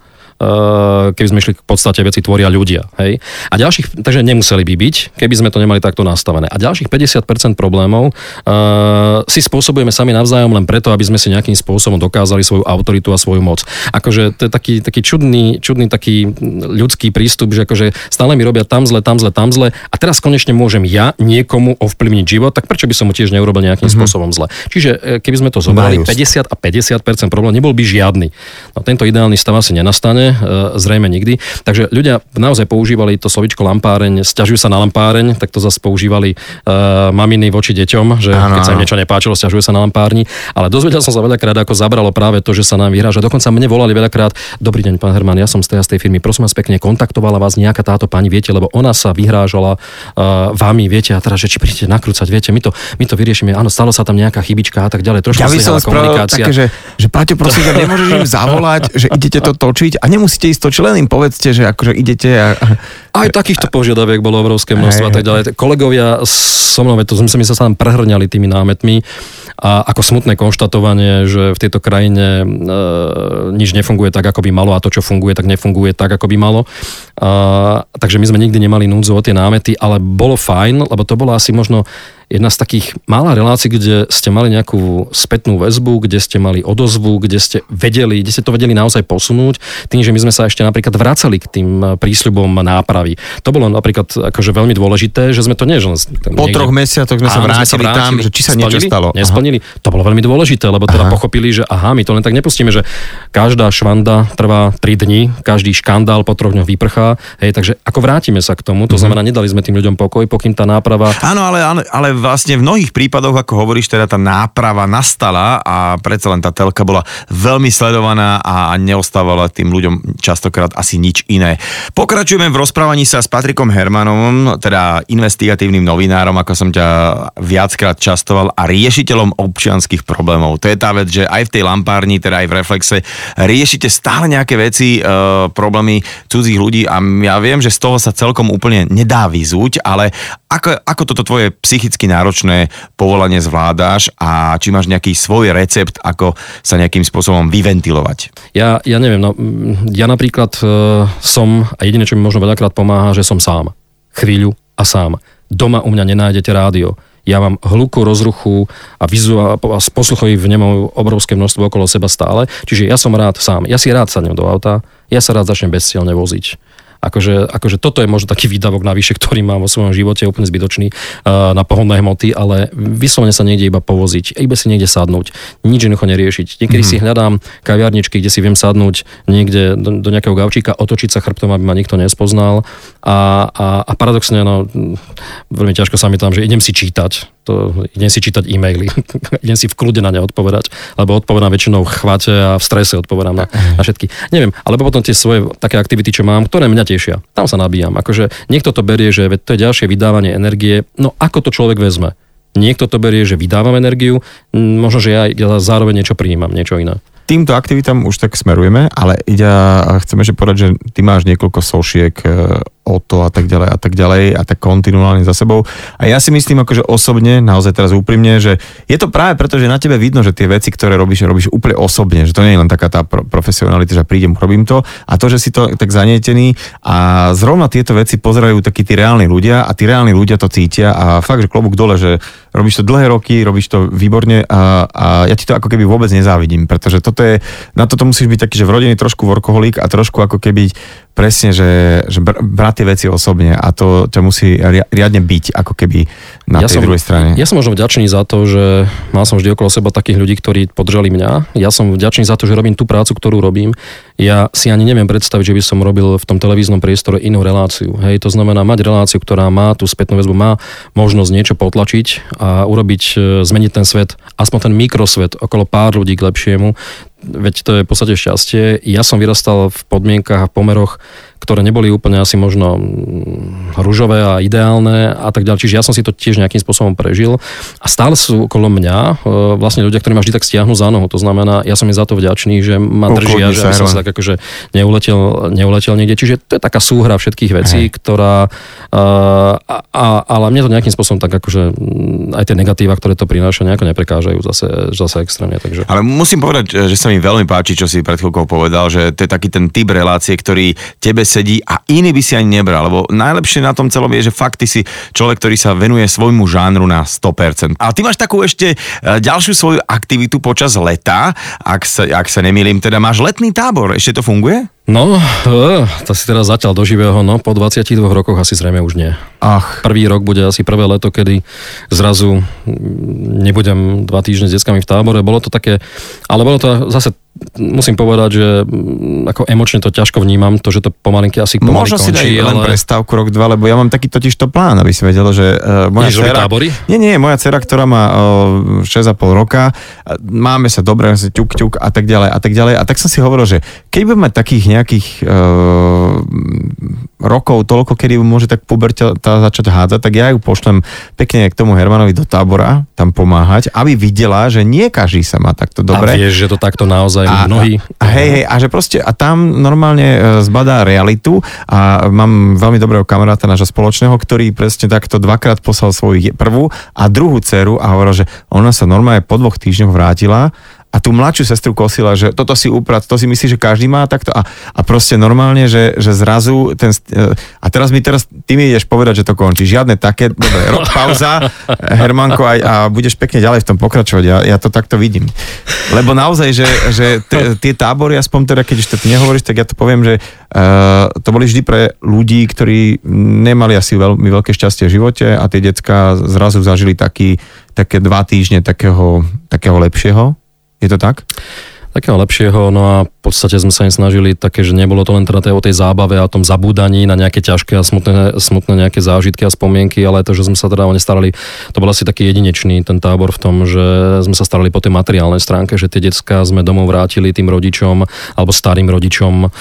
[SPEAKER 2] keby sme išli v podstate veci tvoria ľudia. Hej? A ďalších, takže nemuseli by byť, keby sme to nemali takto nastavené. A ďalších 50% problémov uh, si spôsobujeme sami navzájom len preto, aby sme si nejakým spôsobom dokázali svoju autoritu a svoju moc. Akože to je taký, taký čudný, čudný taký ľudský prístup, že akože stále mi robia tam zle, tam zle, tam zle a teraz konečne môžem ja niekomu ovplyvniť život, tak prečo by som mu tiež neurobil nejakým mm-hmm. spôsobom zle. Čiže eh, keby sme to zobrali, 50 a 50% problém nebol by žiadny. No, tento ideálny stav asi nenastane, E, zrejme nikdy. Takže ľudia naozaj používali to slovičko lampáreň, stiažujú sa na lampáreň, tak to zase používali uh, maminy voči deťom, že ano, keď sa im niečo nepáčilo, stiažujú sa na lampárni. Ale dozvedel som sa veľakrát, ako zabralo práve to, že sa nám vyhráža. Dokonca mne volali veľakrát, dobrý deň, pán Herman, ja som z tej, z tej firmy, prosím vás pekne, kontaktovala vás nejaká táto pani, viete, lebo ona sa vyhrážala uh, vami, viete, a teraz, že či prídete nakrúcať, viete, my to, my to vyriešime, áno, stalo sa tam nejaká chybička a tak ďalej. Trošku
[SPEAKER 1] ja by som komunikácia. Také, že, že Paťo, prosím, nemôžeš im zavolať, že idete to točiť a nemusíte ísť točiť, len im povedzte, že akože idete a...
[SPEAKER 2] Aj takýchto požiadaviek bolo obrovské množstvo a tak ďalej. Kolegovia so mnou, to sme sa tam prehrňali tými námetmi a ako smutné konštatovanie, že v tejto krajine e, nič nefunguje tak, ako by malo a to, čo funguje, tak nefunguje tak, ako by malo. A, takže my sme nikdy nemali núdzu o tie námety, ale bolo fajn, lebo to bolo asi možno jedna z takých mála relácií, kde ste mali nejakú spätnú väzbu, kde ste mali odozvu, kde ste vedeli, kde ste to vedeli naozaj posunúť, tým, že my sme sa ešte napríklad vracali k tým prísľubom nápravy. To bolo napríklad akože veľmi dôležité, že sme to nie, že
[SPEAKER 1] po niekde... troch mesiacoch sme, sa vrátili, sme sa vrátili tam, že či sa niečo stalo.
[SPEAKER 2] Nesplnili. Aha. To bolo veľmi dôležité, lebo teda aha. pochopili, že aha, my to len tak nepustíme, že každá švanda trvá 3 dní, každý škandál po troch dňoch vyprchá. Hej, takže ako vrátime sa k tomu, to mhm. znamená, nedali sme tým ľuďom pokoj, pokým tá náprava.
[SPEAKER 1] Áno, ale, ale, ale vlastne v mnohých prípadoch, ako hovoríš, teda tá náprava nastala a predsa len tá telka bola veľmi sledovaná a neostávala tým ľuďom častokrát asi nič iné. Pokračujeme v rozprávaní sa s Patrikom Hermanom, teda investigatívnym novinárom, ako som ťa viackrát častoval a riešiteľom občianských problémov. To je tá vec, že aj v tej lampárni, teda aj v Reflexe, riešite stále nejaké veci, e, problémy cudzích ľudí a ja viem, že z toho sa celkom úplne nedá vyzúť, ale ako, ako toto tvoje psychicky náročné povolanie zvládáš a či máš nejaký svoj recept, ako sa nejakým spôsobom vyventilovať?
[SPEAKER 2] Ja, ja neviem, no, ja napríklad uh, som, a jediné, čo mi možno veľakrát pomáha, že som sám. Chvíľu a sám. Doma u mňa nenájdete rádio ja mám hluku, rozruchu a, vizu, a posluchových vnemov obrovské množstvo okolo seba stále. Čiže ja som rád sám. Ja si rád sadnem do auta, ja sa rád začnem bezcielne voziť akože, akože toto je možno taký výdavok navyše, ktorý mám vo svojom živote, úplne zbytočný uh, na pohonné hmoty, ale vyslovene sa niekde iba povoziť, iba si niekde sadnúť, nič jednoducho neriešiť. Niekedy mm-hmm. si hľadám kaviarničky, kde si viem sadnúť niekde do, do nejakého gaučíka, otočiť sa chrbtom, aby ma nikto nespoznal a, a, a paradoxne, no, veľmi ťažko sa mi tam, že idem si čítať, to, idem si čítať e-maily, [laughs] idem si v kľude na ne odpovedať, lebo odpovedám väčšinou v chvate a v strese odpovedám na, na všetky. Neviem, alebo potom tie svoje také aktivity, čo mám, ktoré mňa tešia. Tam sa nabíjam. Akože niekto to berie, že to je ďalšie vydávanie energie. No ako to človek vezme? Niekto to berie, že vydávam energiu, možno, že ja, ja zároveň niečo prijímam, niečo iné
[SPEAKER 1] týmto aktivitám už tak smerujeme, ale ide a chceme že povedať, že ty máš niekoľko sošiek e, o to a tak ďalej a tak ďalej a tak kontinuálne za sebou. A ja si myslím akože osobne, naozaj teraz úprimne, že je to práve preto, že na tebe vidno, že tie veci, ktoré robíš, robíš úplne osobne, že to nie je len taká tá profesionalita, že prídem, robím to a to, že si to tak zanietený a zrovna tieto veci pozerajú takí tí reálni ľudia a tí reálni ľudia to cítia a fakt, že klobúk dole, že robíš to dlhé roky, robíš to výborne a, a ja ti to ako keby vôbec nezávidím, pretože toto je, na toto musíš byť taký, že v rodine trošku workoholik a trošku ako keby presne, že, že tie veci osobne a to ťa musí riadne byť ako keby na
[SPEAKER 2] ja
[SPEAKER 1] tej
[SPEAKER 2] som,
[SPEAKER 1] druhej strane.
[SPEAKER 2] Ja som možno vďačný za to, že mal som vždy okolo seba takých ľudí, ktorí podržali mňa. Ja som vďačný za to, že robím tú prácu, ktorú robím. Ja si ani neviem predstaviť, že by som robil v tom televíznom priestore inú reláciu. Hej, to znamená mať reláciu, ktorá má tú spätnú väzbu, má možnosť niečo potlačiť a urobiť, e, zmeniť ten svet, aspoň ten mikrosvet okolo pár ľudí k lepšiemu veď to je v podstate šťastie. Ja som vyrastal v podmienkach a pomeroch, ktoré neboli úplne asi možno mm, rúžové a ideálne a tak ďalej. Čiže ja som si to tiež nejakým spôsobom prežil. A stále sú okolo mňa e, vlastne ľudia, ktorí ma vždy tak stiahnu za nohu. To znamená, ja som im za to vďačný, že ma držia, že som sa tak akože neuletel, neuletel niekde. Čiže to je taká súhra všetkých vecí, Hej. ktorá... Uh, a, a, ale mne to nejakým spôsobom tak akože mm, aj tie negatíva, ktoré to prináša, nejako neprekážajú zase, zase extrémne. Takže.
[SPEAKER 1] Ale musím povedať, že sa mi veľmi páči, čo si pred chvíľkou povedal, že to je taký ten typ relácie, ktorý tebe sedí a iný by si ani nebral, lebo najlepšie na tom celom je, že fakt ty si človek, ktorý sa venuje svojmu žánru na 100%. A ty máš takú ešte e, ďalšiu svoju aktivitu počas leta, ak sa, ak sa nemýlim, teda máš letný tábor, ešte to funguje?
[SPEAKER 2] No, eh, to si teraz zatiaľ do živého, no po 22 rokoch asi zrejme už nie.
[SPEAKER 1] Ach.
[SPEAKER 2] Prvý rok bude asi prvé leto, kedy zrazu nebudem dva týždne s deckami v tábore. Bolo to také, ale bolo to zase musím povedať, že mm, ako emočne to ťažko vnímam, to, že to pomalinky asi pomaly
[SPEAKER 1] Možno
[SPEAKER 2] končí,
[SPEAKER 1] si daj ale... len prestávku rok, dva, lebo ja mám taký totiž to plán, aby si vedel, že uh, moja
[SPEAKER 2] dcera... tábory?
[SPEAKER 1] Nie, nie, moja dcera, ktorá má uh, 6,5 roka, uh, máme sa dobre, ťuk, ťuk a tak ďalej a tak ďalej. A tak som si hovoril, že keď budem mať takých nejakých uh, rokov toľko, kedy môže tak puberta začať hádzať, tak ja ju pošlem pekne k tomu Hermanovi do tábora, tam pomáhať, aby videla, že nie každý sa má takto dobre.
[SPEAKER 2] A vieš, že to takto naozaj a, mnohí.
[SPEAKER 1] A, a hej, hej, a že proste, a tam normálne e, zbadá realitu a mám veľmi dobrého kamaráta nášho spoločného, ktorý presne takto dvakrát poslal svoju prvú a druhú dceru a hovoril, že ona sa normálne po dvoch týždňoch vrátila a tú mladšiu sestru kosila, že toto si uprat, to si myslí, že každý má takto. A, a proste normálne, že, že zrazu ten, a teraz mi teraz, ty mi ideš povedať, že to končí, žiadne také, dobre, rok pauza, [laughs] Hermanko, aj, a budeš pekne ďalej v tom pokračovať, ja, ja to takto vidím. Lebo naozaj, že, že t- tie tábory, aspoň teda, keď už to ty nehovoríš, tak ja to poviem, že uh, to boli vždy pre ľudí, ktorí nemali asi veľmi veľké šťastie v živote a tie decka zrazu zažili taký, také dva týždne takého, takého lepšieho je to tak?
[SPEAKER 2] Takého lepšieho, no a v podstate sme sa im snažili také, že nebolo to len teda o tej zábave a o tom zabúdaní na nejaké ťažké a smutné, smutné nejaké zážitky a spomienky, ale to, že sme sa teda o ne starali, to bol asi taký jedinečný ten tábor v tom, že sme sa starali po tej materiálnej stránke, že tie decka sme domov vrátili tým rodičom alebo starým rodičom,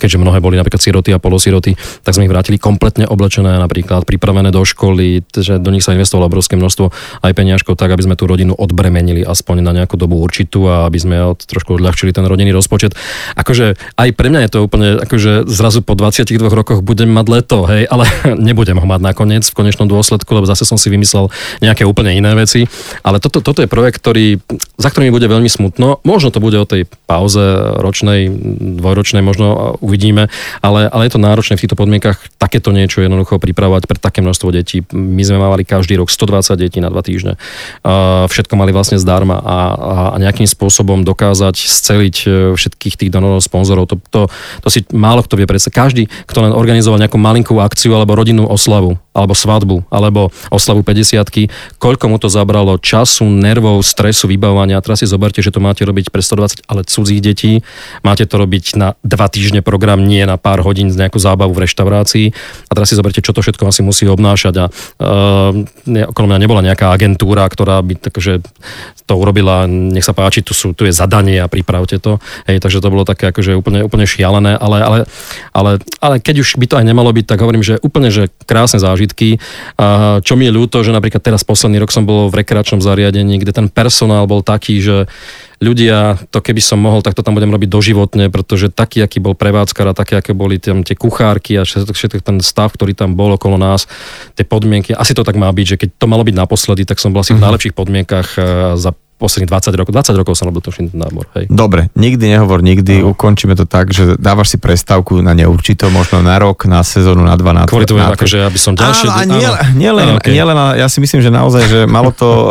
[SPEAKER 2] keďže mnohé boli napríklad siroty a polosiroty, tak sme ich vrátili kompletne oblečené, napríklad pripravené do školy, že do nich sa investovalo obrovské množstvo aj peniažkov, tak aby sme tú rodinu odbremenili aspoň na nejakú dobu určitú a aby sme od trošku odľahčili ten rodinný rozpočet. Akože aj pre mňa je to úplne, akože zrazu po 22 rokoch budem mať leto, hej, ale [laughs] nebudem ho mať nakoniec v konečnom dôsledku, lebo zase som si vymyslel nejaké úplne iné veci. Ale toto, toto je projekt, ktorý, za ktorým bude veľmi smutno. Možno to bude o tej pauze ročnej, dvojročnej, možno uvidíme, ale, ale je to náročné v týchto podmienkach takéto niečo jednoducho pripravovať pre také množstvo detí. My sme mali každý rok 120 detí na dva týždne. Všetko mali vlastne zdarma a, a nejakým spôsobom dokázať sceliť e, všetkých tých donorov, sponzorov, to, to, to si málo kto vie predstaviť. Každý, kto len organizoval nejakú malinkú akciu alebo rodinnú oslavu, alebo svadbu, alebo oslavu 50 koľko mu to zabralo času, nervov, stresu, vybavovania. Teraz si zoberte, že to máte robiť pre 120, ale cudzích detí. Máte to robiť na dva týždne program, nie na pár hodín z nejakú zábavu v reštaurácii. A teraz si zoberte, čo to všetko asi musí obnášať. A uh, okolo mňa nebola nejaká agentúra, ktorá by takže to urobila, nech sa páči, tu, sú, tu je zadanie a pripravte to. Hej, takže to bolo také akože úplne, úplne šialené, ale, ale, ale, ale keď už by to aj nemalo byť, tak hovorím, že úplne že krásne zážitky. A čo mi je ľúto, že napríklad teraz posledný rok som bol v rekreačnom zariadení, kde ten personál bol taký, že ľudia, to keby som mohol, tak to tam budem robiť doživotne, pretože taký, aký bol prevádzkar a také, aké boli tam tie kuchárky a všetko, všetko ten stav, ktorý tam bol okolo nás, tie podmienky, asi to tak má byť, že keď to malo byť naposledy, tak som bol asi v mhm. najlepších podmienkach eh, za posledných 20 rokov. 20 rokov som robil tuším nábor. Hej.
[SPEAKER 1] Dobre, nikdy nehovor nikdy, no. ukončíme to tak, že dávaš si prestávku na neurčito, možno na rok, na sezónu, na dva, na
[SPEAKER 2] Kvôli tomu, akože aby som ďalšie...
[SPEAKER 1] Áno, a nie, nie, len, okay. nie len, ja si myslím, že naozaj, že malo to uh,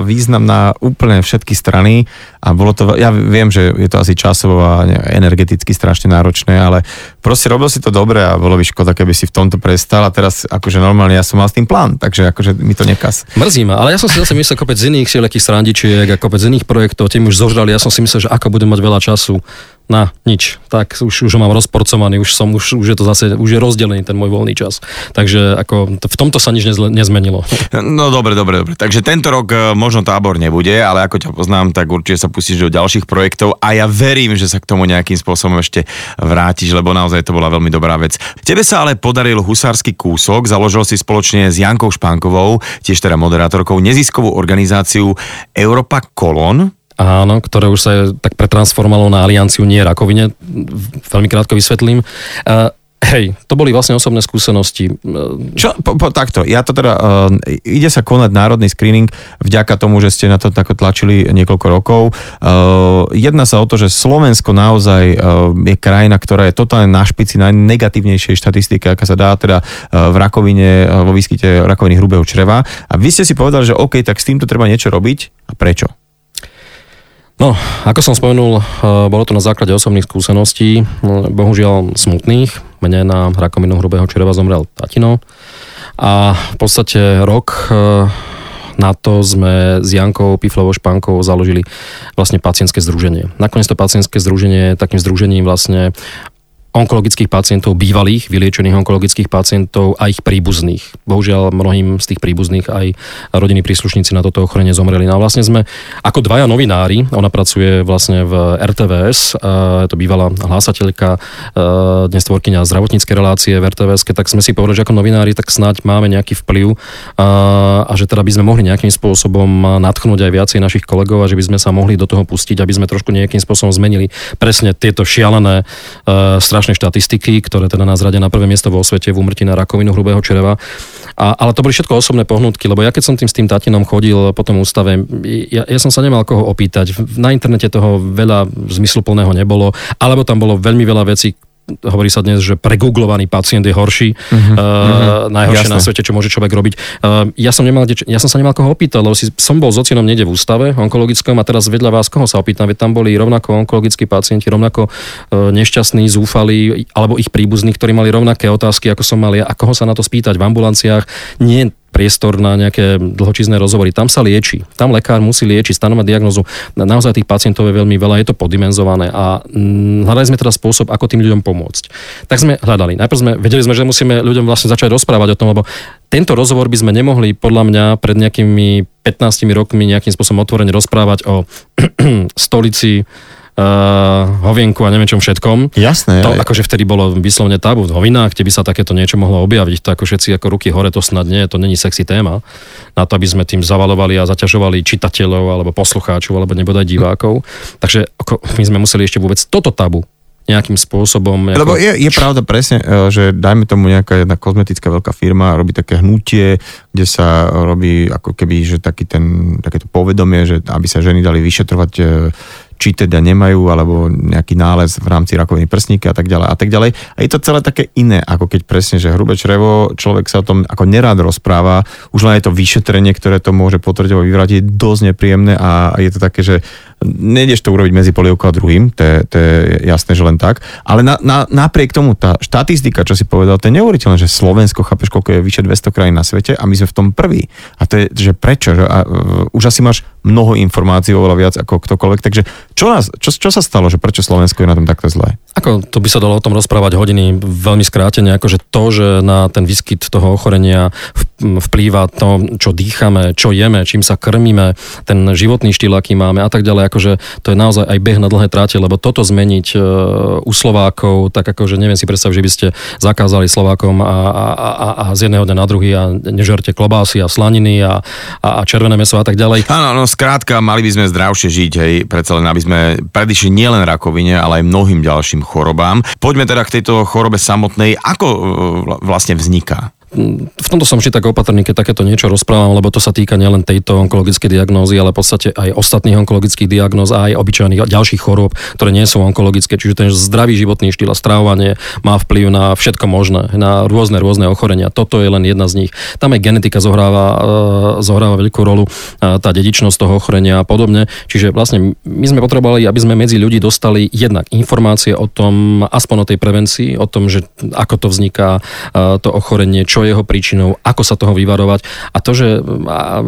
[SPEAKER 1] [laughs] význam na úplne všetky strany a bolo to, ja viem, že je to asi časovo a energeticky strašne náročné, ale proste robil si to dobre a bolo by škoda, keby si v tomto prestal a teraz akože normálne ja som mal s tým plán, takže akože mi to nekaz.
[SPEAKER 2] Mrzí ma, ale ja som si zase myslel kopec z iných všelijakých srandičiek a kopec iných projektov, tým už zožrali, ja som si myslel, že ako budem mať veľa času na nič. Tak už, už ho mám rozporcovaný, už, som, už, už je to zase, už je rozdelený ten môj voľný čas. Takže ako, v tomto sa nič nezmenilo. [laughs]
[SPEAKER 1] No dobre, dobre, dobre. Takže tento rok e, možno tábor nebude, ale ako ťa poznám, tak určite sa pustíš do ďalších projektov a ja verím, že sa k tomu nejakým spôsobom ešte vrátiš, lebo naozaj to bola veľmi dobrá vec. Tebe sa ale podaril husársky kúsok, založil si spoločne s Jankou Špánkovou, tiež teda moderátorkou, neziskovú organizáciu Europa Kolon,
[SPEAKER 2] Áno, ktoré už sa tak pretransformovalo na alianciu nie rakovine. Veľmi krátko vysvetlím. Uh, Hej, to boli vlastne osobné skúsenosti.
[SPEAKER 1] Čo, po, po, takto, ja to teda, uh, ide sa konať národný screening vďaka tomu, že ste na to tako tlačili niekoľko rokov. Uh, jedná sa o to, že Slovensko naozaj uh, je krajina, ktorá je totálne na špici najnegatívnejšej štatistike, aká sa dá teda uh, v rakovine, uh, vo výskyte rakoviny hrubého čreva. A vy ste si povedali, že OK, tak s týmto treba niečo robiť. A prečo?
[SPEAKER 2] No, ako som spomenul, eh, bolo to na základe osobných skúseností, no, bohužiaľ smutných. Mne na rakovinu hrubého čreva zomrel tatino a v podstate rok eh, na to sme s Jankou Piflovou Špánkou založili vlastne pacientské združenie. Nakoniec to pacientské združenie takým združením vlastne onkologických pacientov, bývalých vyliečených onkologických pacientov a ich príbuzných. Bohužiaľ mnohým z tých príbuzných aj rodiny príslušníci na toto ochorenie zomreli. No a vlastne sme ako dvaja novinári, ona pracuje vlastne v RTVS, je to bývalá hlásateľka, dnes tvorkyňa zdravotníckej relácie v RTVS, tak sme si povedali, že ako novinári tak snáď máme nejaký vplyv a že teda by sme mohli nejakým spôsobom natchnúť aj viacej našich kolegov a že by sme sa mohli do toho pustiť, aby sme trošku nejakým spôsobom zmenili presne tieto šialené strašné štatistiky, ktoré teda nás radia na prvé miesto vo svete v úmrtí na rakovinu hrubého čreva. A, ale to boli všetko osobné pohnutky, lebo ja keď som tým s tým tatinom chodil po tom ústave, ja, ja som sa nemal koho opýtať. Na internete toho veľa zmysluplného nebolo, alebo tam bolo veľmi veľa vecí, hovorí sa dnes, že pregooglovaný pacient je horší, uh-huh, uh, najhoršie Jasne. na svete, čo môže človek robiť. Uh, ja, som nemal, ja som sa nemal koho opýtať, lebo si, som bol s ocinom niekde v ústave onkologickom a teraz vedľa vás koho sa opýtam, veď tam boli rovnako onkologickí pacienti, rovnako uh, nešťastní, zúfali, alebo ich príbuzní, ktorí mali rovnaké otázky, ako som mal ja, a koho sa na to spýtať v ambulanciách. Nie priestor na nejaké dlhočízne rozhovory. Tam sa lieči. Tam lekár musí liečiť, stanovať diagnozu. Naozaj tých pacientov je veľmi veľa, je to podimenzované a mm, hľadali sme teda spôsob, ako tým ľuďom pomôcť. Tak sme hľadali. Najprv sme vedeli sme, že musíme ľuďom vlastne začať rozprávať o tom, lebo tento rozhovor by sme nemohli podľa mňa pred nejakými 15 rokmi nejakým spôsobom otvorene rozprávať o [clears throat] stolici hovienku a neviem čom všetkom.
[SPEAKER 1] Jasné.
[SPEAKER 2] To akože vtedy bolo vyslovne tabu v hovinách, kde by sa takéto niečo mohlo objaviť. To ako všetci ako ruky hore, to snad nie, to není sexy téma. Na to, aby sme tým zavalovali a zaťažovali čitateľov alebo poslucháčov alebo nebodaj divákov. Takže ako, my sme museli ešte vôbec toto tabu nejakým spôsobom.
[SPEAKER 1] Lebo je, je pravda presne, e, že dajme tomu nejaká jedna kozmetická veľká firma robí také hnutie, kde sa robí ako keby, že taký ten, takéto povedomie, že aby sa ženy dali vyšetrovať e, či teda nemajú, alebo nejaký nález v rámci rakoviny prsníka a tak ďalej a tak ďalej. A je to celé také iné, ako keď presne, že hrubé črevo, človek sa o tom ako nerád rozpráva, už len je to vyšetrenie, ktoré to môže potvrdiť alebo vyvrátiť, je dosť nepríjemné a je to také, že nejdeš to urobiť medzi polievkou a druhým, to je, to je jasné, že len tak. Ale na, na, napriek tomu tá štatistika, čo si povedal, to je neuveriteľné, že Slovensko, chápeš, koľko je vyše 200 krajín na svete a my sme v tom prví. A to je, že prečo? Že, a, uh, už asi máš mnoho informácií, oveľa viac ako ktokoľvek. Takže čo, nás, čo, čo sa stalo, že prečo Slovensko je na tom takto zlé?
[SPEAKER 2] Ako to by sa dalo o tom rozprávať hodiny veľmi skrátene, akože to, že na ten výskyt toho ochorenia vplýva to, čo dýchame, čo jeme, čím sa krmíme, ten životný štýl, aký máme a tak ďalej, akože to je naozaj aj beh na dlhé tráte, lebo toto zmeniť e, u Slovákov, tak akože neviem si predstaviť, že by ste zakázali Slovákom a, a, a, a z jedného dňa na druhý a nežerte klobásy a slaniny a, a, a červené meso a tak ďalej.
[SPEAKER 1] Áno, no skrátka, mali by sme zdravšie žiť, hej, predsa len aby sme predišli nielen rakovine, ale aj mnohým ďalším chorobám. Poďme teda k tejto chorobe samotnej. Ako e, vlastne vzniká?
[SPEAKER 2] V tomto som vždy tak opatrný, keď takéto niečo rozprávam, lebo to sa týka nielen tejto onkologickej diagnózy, ale v podstate aj ostatných onkologických diagnóz a aj obyčajných ďalších chorôb, ktoré nie sú onkologické. Čiže ten zdravý životný štýl a stravovanie má vplyv na všetko možné, na rôzne rôzne ochorenia. Toto je len jedna z nich. Tam aj genetika zohráva, e, zohráva veľkú rolu, tá dedičnosť toho ochorenia a podobne. Čiže vlastne my sme potrebovali, aby sme medzi ľudí dostali jednak informácie o tom, aspoň o tej prevencii, o tom, že ako to vzniká to ochorenie, čo čo je jeho príčinou, ako sa toho vyvarovať. A to, že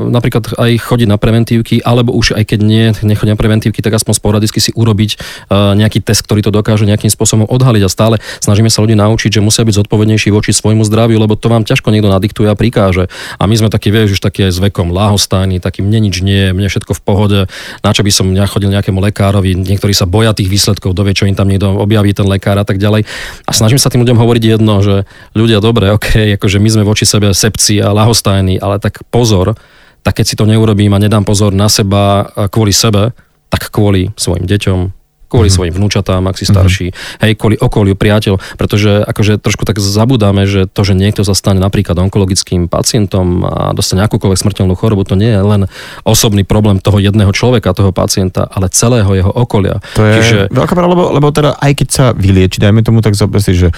[SPEAKER 2] napríklad aj chodiť na preventívky, alebo už aj keď nie, nechodia na preventívky, tak aspoň sporadicky si urobiť nejaký test, ktorý to dokáže nejakým spôsobom odhaliť. A stále snažíme sa ľudí naučiť, že musia byť zodpovednejší voči svojmu zdraviu, lebo to vám ťažko niekto nadiktuje a prikáže. A my sme takí, vieš, už taký aj s vekom láhostajní, taký mne nič nie, mne všetko v pohode, na čo by som chodil nejakému lekárovi, niektorí sa boja tých výsledkov, dovie, čo im tam niekto objaví ten lekár a tak ďalej. A snažím sa tým ľuďom hovoriť jedno, že ľudia, dobre, ok, akože my sme voči sebe sepci a lahostajní, ale tak pozor, tak keď si to neurobím a nedám pozor na seba kvôli sebe, tak kvôli svojim deťom, kvôli mm-hmm. svojim vnúčatám, ak si mhm. starší, mm-hmm. hej, kvôli okoliu, priateľ, pretože akože trošku tak zabudáme, že to, že niekto sa stane napríklad onkologickým pacientom a dostane akúkoľvek smrteľnú chorobu, to nie je len osobný problém toho jedného človeka, toho pacienta, ale celého jeho okolia.
[SPEAKER 1] To je Čiže... veľká pravda, lebo, lebo teda aj keď sa vylieči, dajme tomu tak zobrať že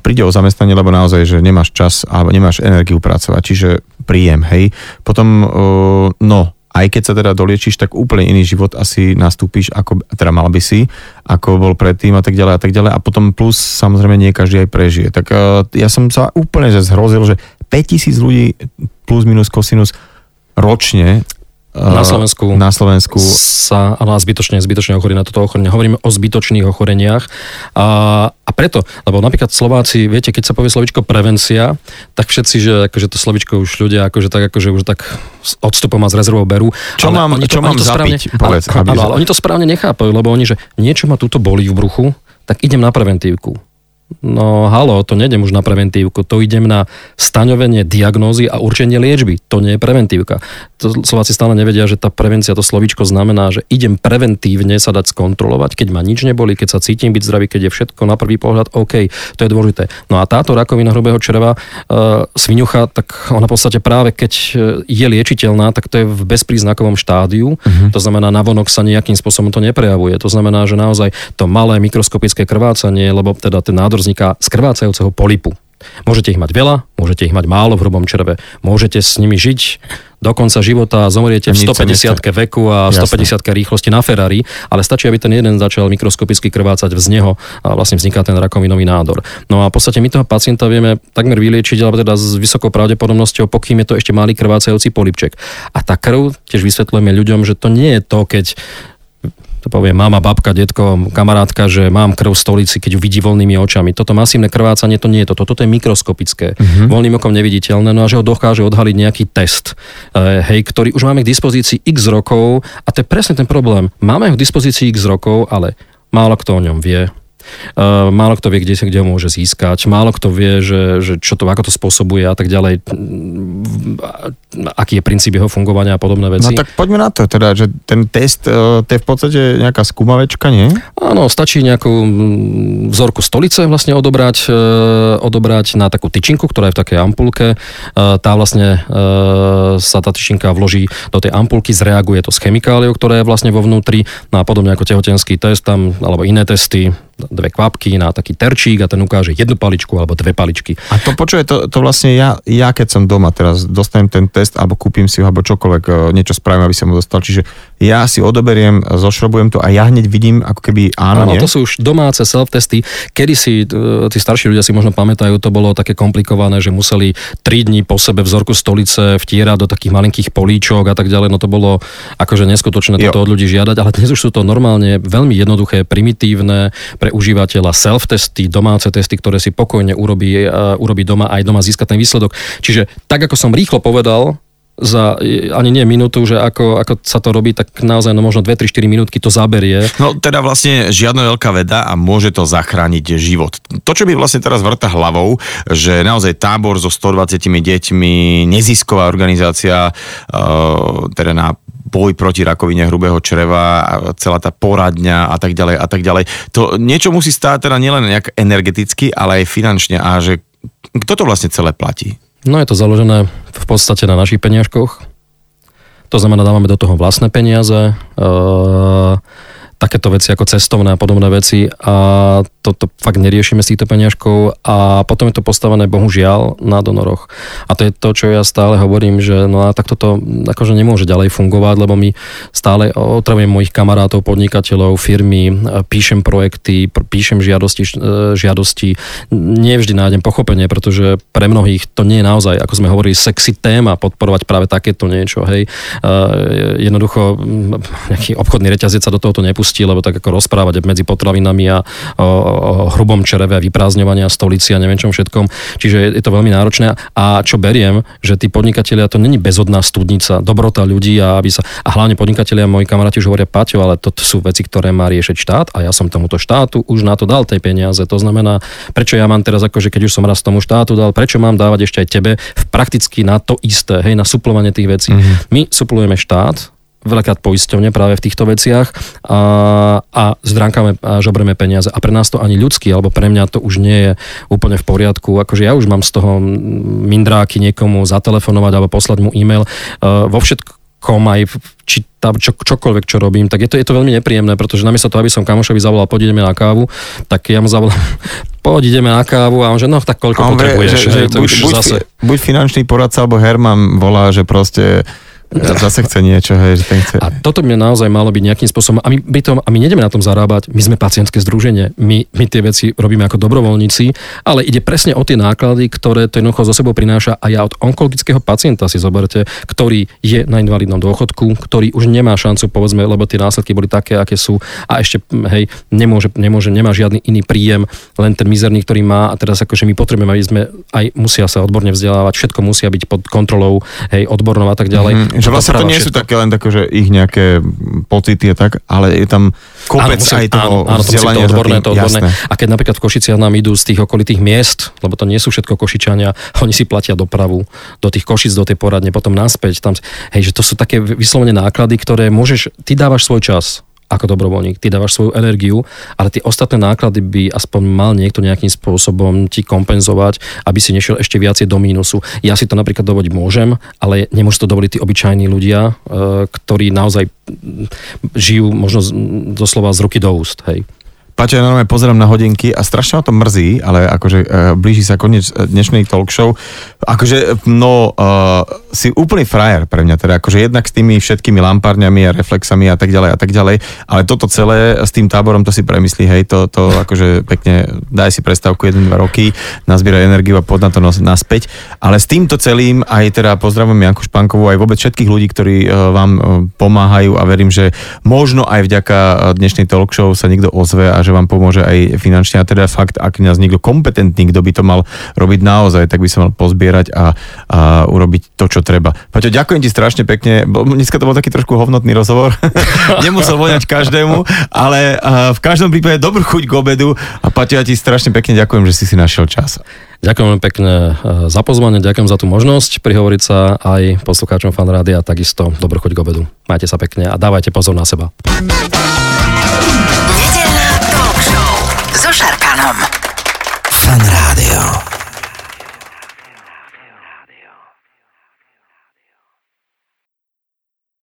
[SPEAKER 1] príde o zamestnanie, lebo naozaj, že nemáš čas alebo nemáš energiu pracovať, čiže príjem, hej. Potom, no, aj keď sa teda doliečíš, tak úplne iný život asi nastúpiš, ako, teda mal by si, ako bol predtým a tak ďalej a tak ďalej. A potom plus samozrejme nie každý aj prežije. Tak uh, ja som sa úplne že zhrozil, že 5000 ľudí plus minus kosinus ročne
[SPEAKER 2] na Slovensku,
[SPEAKER 1] na Slovensku
[SPEAKER 2] sa ale zbytočne, zbytočne ochorí na toto ochorenie. Hovoríme o zbytočných ochoreniach a, a preto, lebo napríklad Slováci, viete, keď sa povie slovičko prevencia, tak všetci, že akože to slovičko už ľudia akože tak, akože už tak odstupom a z rezervou berú.
[SPEAKER 1] Čo ale mám, čo to, mám to správne, zapiť, povedz.
[SPEAKER 2] Ale, ale, ale oni to správne nechápajú, lebo oni, že niečo ma túto bolí v bruchu, tak idem na preventívku No halo, to nejdem už na preventívku, to idem na staňovenie diagnózy a určenie liečby. To nie je preventívka. To Slováci stále nevedia, že tá prevencia, to slovíčko znamená, že idem preventívne sa dať skontrolovať, keď ma nič neboli, keď sa cítim byť zdravý, keď je všetko na prvý pohľad OK, to je dôležité. No a táto rakovina hrubého čreva, uh, svinucha, tak ona v podstate práve keď e, je liečiteľná, tak to je v bezpríznakovom štádiu, uh-huh. to znamená, navonok sa nejakým spôsobom to neprejavuje. To znamená, že naozaj to malé mikroskopické krvácanie, lebo teda ten nádor vzniká z krvácajúceho polipu. Môžete ich mať veľa, môžete ich mať málo v hrubom červe, môžete s nimi žiť do konca života, zomriete v 150 veku a 150 rýchlosti na Ferrari, ale stačí, aby ten jeden začal mikroskopicky krvácať z neho a vlastne vzniká ten rakovinový nádor. No a v podstate my toho pacienta vieme takmer vyliečiť, alebo teda s vysokou pravdepodobnosťou, pokým je to ešte malý krvácajúci polipček. A tá krv, tiež vysvetľujeme ľuďom, že to nie je to, keď to povie mama, babka, detko, kamarátka, že mám krv v stolici, keď ju vidí voľnými očami. Toto masívne krvácanie to nie je toto, toto je mikroskopické, uh-huh. voľným okom neviditeľné, no a že ho dokáže odhaliť nejaký test, uh, hej, ktorý už máme k dispozícii x rokov a to je presne ten problém. Máme ho k dispozícii x rokov, ale málo kto o ňom vie. Uh, málo kto vie, kde sa kde ho môže získať, málo kto vie, že, že čo to, ako to spôsobuje a tak ďalej, aký je princíp jeho fungovania a podobné veci.
[SPEAKER 1] No tak poďme na to, teda, že ten test, uh, to je v podstate nejaká skúmavečka, nie?
[SPEAKER 2] Áno, stačí nejakú vzorku stolice vlastne odobrať, uh, odobrať na takú tyčinku, ktorá je v takej ampulke. Tá vlastne sa tá tyčinka vloží do tej ampulky, zreaguje to s chemikáliou, ktorá je vlastne vo vnútri, no a podobne ako tehotenský test tam, alebo iné testy, dve kvapky na taký terčík a ten ukáže jednu paličku alebo dve paličky.
[SPEAKER 1] A to počuje, to, to vlastne ja, ja keď som doma teraz dostanem ten test alebo kúpim si ho alebo čokoľvek, e, niečo spravím, aby som ho dostal. Čiže ja si odoberiem, zošrobujem to a ja hneď vidím ako keby áno,
[SPEAKER 2] Áno,
[SPEAKER 1] nie?
[SPEAKER 2] to sú už domáce self-testy. Kedy si, e, tí starší ľudia si možno pamätajú, to bolo také komplikované, že museli 3 dní po sebe vzorku stolice vtierať do takých malinkých políčok a tak ďalej. No to bolo akože neskutočné toto od ľudí žiadať, ale dnes už sú to normálne veľmi jednoduché, primitívne pre užívateľa self-testy, domáce testy, ktoré si pokojne urobí, uh, urobí doma aj doma získať ten výsledok. Čiže tak, ako som rýchlo povedal, za ani nie minútu, že ako, ako sa to robí, tak naozaj no možno 2-3-4 minútky to zaberie.
[SPEAKER 3] No teda vlastne žiadna veľká veda a môže to zachrániť život. To, čo by vlastne teraz vrta hlavou, že naozaj tábor so 120 deťmi, nezisková organizácia, uh, teda na boj proti rakovine hrubého čreva, celá tá poradňa a tak ďalej a tak ďalej. To niečo musí stáť teda nielen nejak energeticky, ale aj finančne a že kto to vlastne celé platí?
[SPEAKER 2] No je to založené v podstate na našich peniažkoch. To znamená, dávame do toho vlastné peniaze, e, takéto veci ako cestovné a podobné veci a toto fakt neriešime s týchto peňažkov a potom je to postavené bohužiaľ na donoroch. A to je to, čo ja stále hovorím, že no a tak toto akože nemôže ďalej fungovať, lebo my stále otravujem mojich kamarátov, podnikateľov, firmy, píšem projekty, píšem žiadosti, e, žiadosti. Nevždy nájdem pochopenie, pretože pre mnohých to nie je naozaj, ako sme hovorili, sexy téma podporovať práve takéto niečo. Hej. E, jednoducho nejaký obchodný reťazec sa do tohoto nepustí, lebo tak ako rozprávať medzi potravinami a o, o hrubom čereve a vyprázdňovania stolici a neviem čom všetkom. Čiže je to veľmi náročné. A čo beriem, že tí podnikatelia to není bezodná studnica, dobrota ľudí a aby sa... A hlavne podnikatelia, moji kamaráti už hovoria, Paťo, ale to sú veci, ktoré má riešiť štát a ja som tomuto štátu už na to dal tej peniaze. To znamená, prečo ja mám teraz akože keď už som raz tomu štátu dal, prečo mám dávať ešte aj tebe v prakticky na to isté, hej, na suplovanie tých vecí. Mm-hmm. My suplujeme štát, veľakrát poisťovne práve v týchto veciach a, a zdránkame a žobreme peniaze. A pre nás to ani ľudský, alebo pre mňa to už nie je úplne v poriadku. Akože ja už mám z toho mindráky niekomu zatelefonovať alebo poslať mu e-mail. Uh, vo všetkom aj či tam čo, čokoľvek, čo robím, tak je to, je to veľmi nepríjemné, pretože namiesto toho, aby som kamošovi zavolal, poď na kávu, tak ja mu zavolám, [laughs] poď ideme na kávu a on že no tak koľko potrebuješ. Že, že,
[SPEAKER 1] to buď, buď, zase... buď finančný poradca, alebo Herman volá, že proste Zase chce niečo, hej, že ten chce.
[SPEAKER 2] A toto by naozaj malo byť nejakým spôsobom, a my, by tom, a my nedeme na tom zarábať, my sme pacientské združenie, my, my tie veci robíme ako dobrovoľníci, ale ide presne o tie náklady, ktoré to jednoducho zo sebou prináša a ja od onkologického pacienta si zoberte, ktorý je na invalidnom dôchodku, ktorý už nemá šancu, povedzme, lebo tie následky boli také, aké sú a ešte, hej, nemôže, nemôže, nemá žiadny iný príjem, len ten mizerný, ktorý má a teraz akože my potrebujeme, aby sme aj musia sa odborne vzdelávať, všetko musia byť pod kontrolou, hej, odbornou a tak ďalej. Mm-hmm
[SPEAKER 1] že vlastne to nie všetko. sú také len také, že ich nejaké pocity a tak, ale je tam kopec áno, musím, aj toho áno, áno, vzdelania.
[SPEAKER 2] To odborné, to odborné. A keď napríklad v Košiciach nám idú z tých okolitých miest, lebo to nie sú všetko Košičania, [laughs] oni si platia dopravu do tých Košic, do tej poradne, potom naspäť. Tam, hej, že to sú také vyslovene náklady, ktoré môžeš, ty dávaš svoj čas ako dobrovoľník, ty dávaš svoju energiu, ale tie ostatné náklady by aspoň mal niekto nejakým spôsobom ti kompenzovať, aby si nešiel ešte viacej do mínusu. Ja si to napríklad dovoliť môžem, ale nemôžu to dovoliť tí obyčajní ľudia, e, ktorí naozaj žijú možno doslova z ruky do úst. Hej.
[SPEAKER 1] Paťo, ja normálne pozerám na hodinky a strašne ma to mrzí, ale akože uh, blíži sa koniec e, dnešnej talk show. Akože, no, uh, si úplný frajer pre mňa, teda akože jednak s tými všetkými lampárňami a reflexami a tak ďalej a tak ďalej, ale toto celé s tým táborom to si premyslí, hej, to, to akože pekne daj si prestávku 1-2 roky, nazbieraj energiu a pod na to naspäť, ale s týmto celým aj teda pozdravujem Janku Špankovú, aj vôbec všetkých ľudí, ktorí uh, vám uh, pomáhajú a verím, že možno aj vďaka dnešnej talk show sa niekto ozve a že vám pomôže aj finančne. A teda fakt, ak nás niekto kompetentný, kto by to mal robiť naozaj, tak by sa mal pozbierať a, a urobiť to, čo treba. Paťo, ďakujem ti strašne pekne. Dneska to bol taký trošku hovnotný rozhovor. [laughs] Nemusel voňať každému, ale v každom prípade dobrú chuť k obedu a Paťo, ja ti strašne pekne ďakujem, že si si našiel čas.
[SPEAKER 2] Ďakujem pekne e, za pozvanie, ďakujem za tú možnosť prihovoriť sa aj poslucháčom fanrádia a takisto dobrú chuť k obedu. Majte sa pekne a dávajte pozor na seba.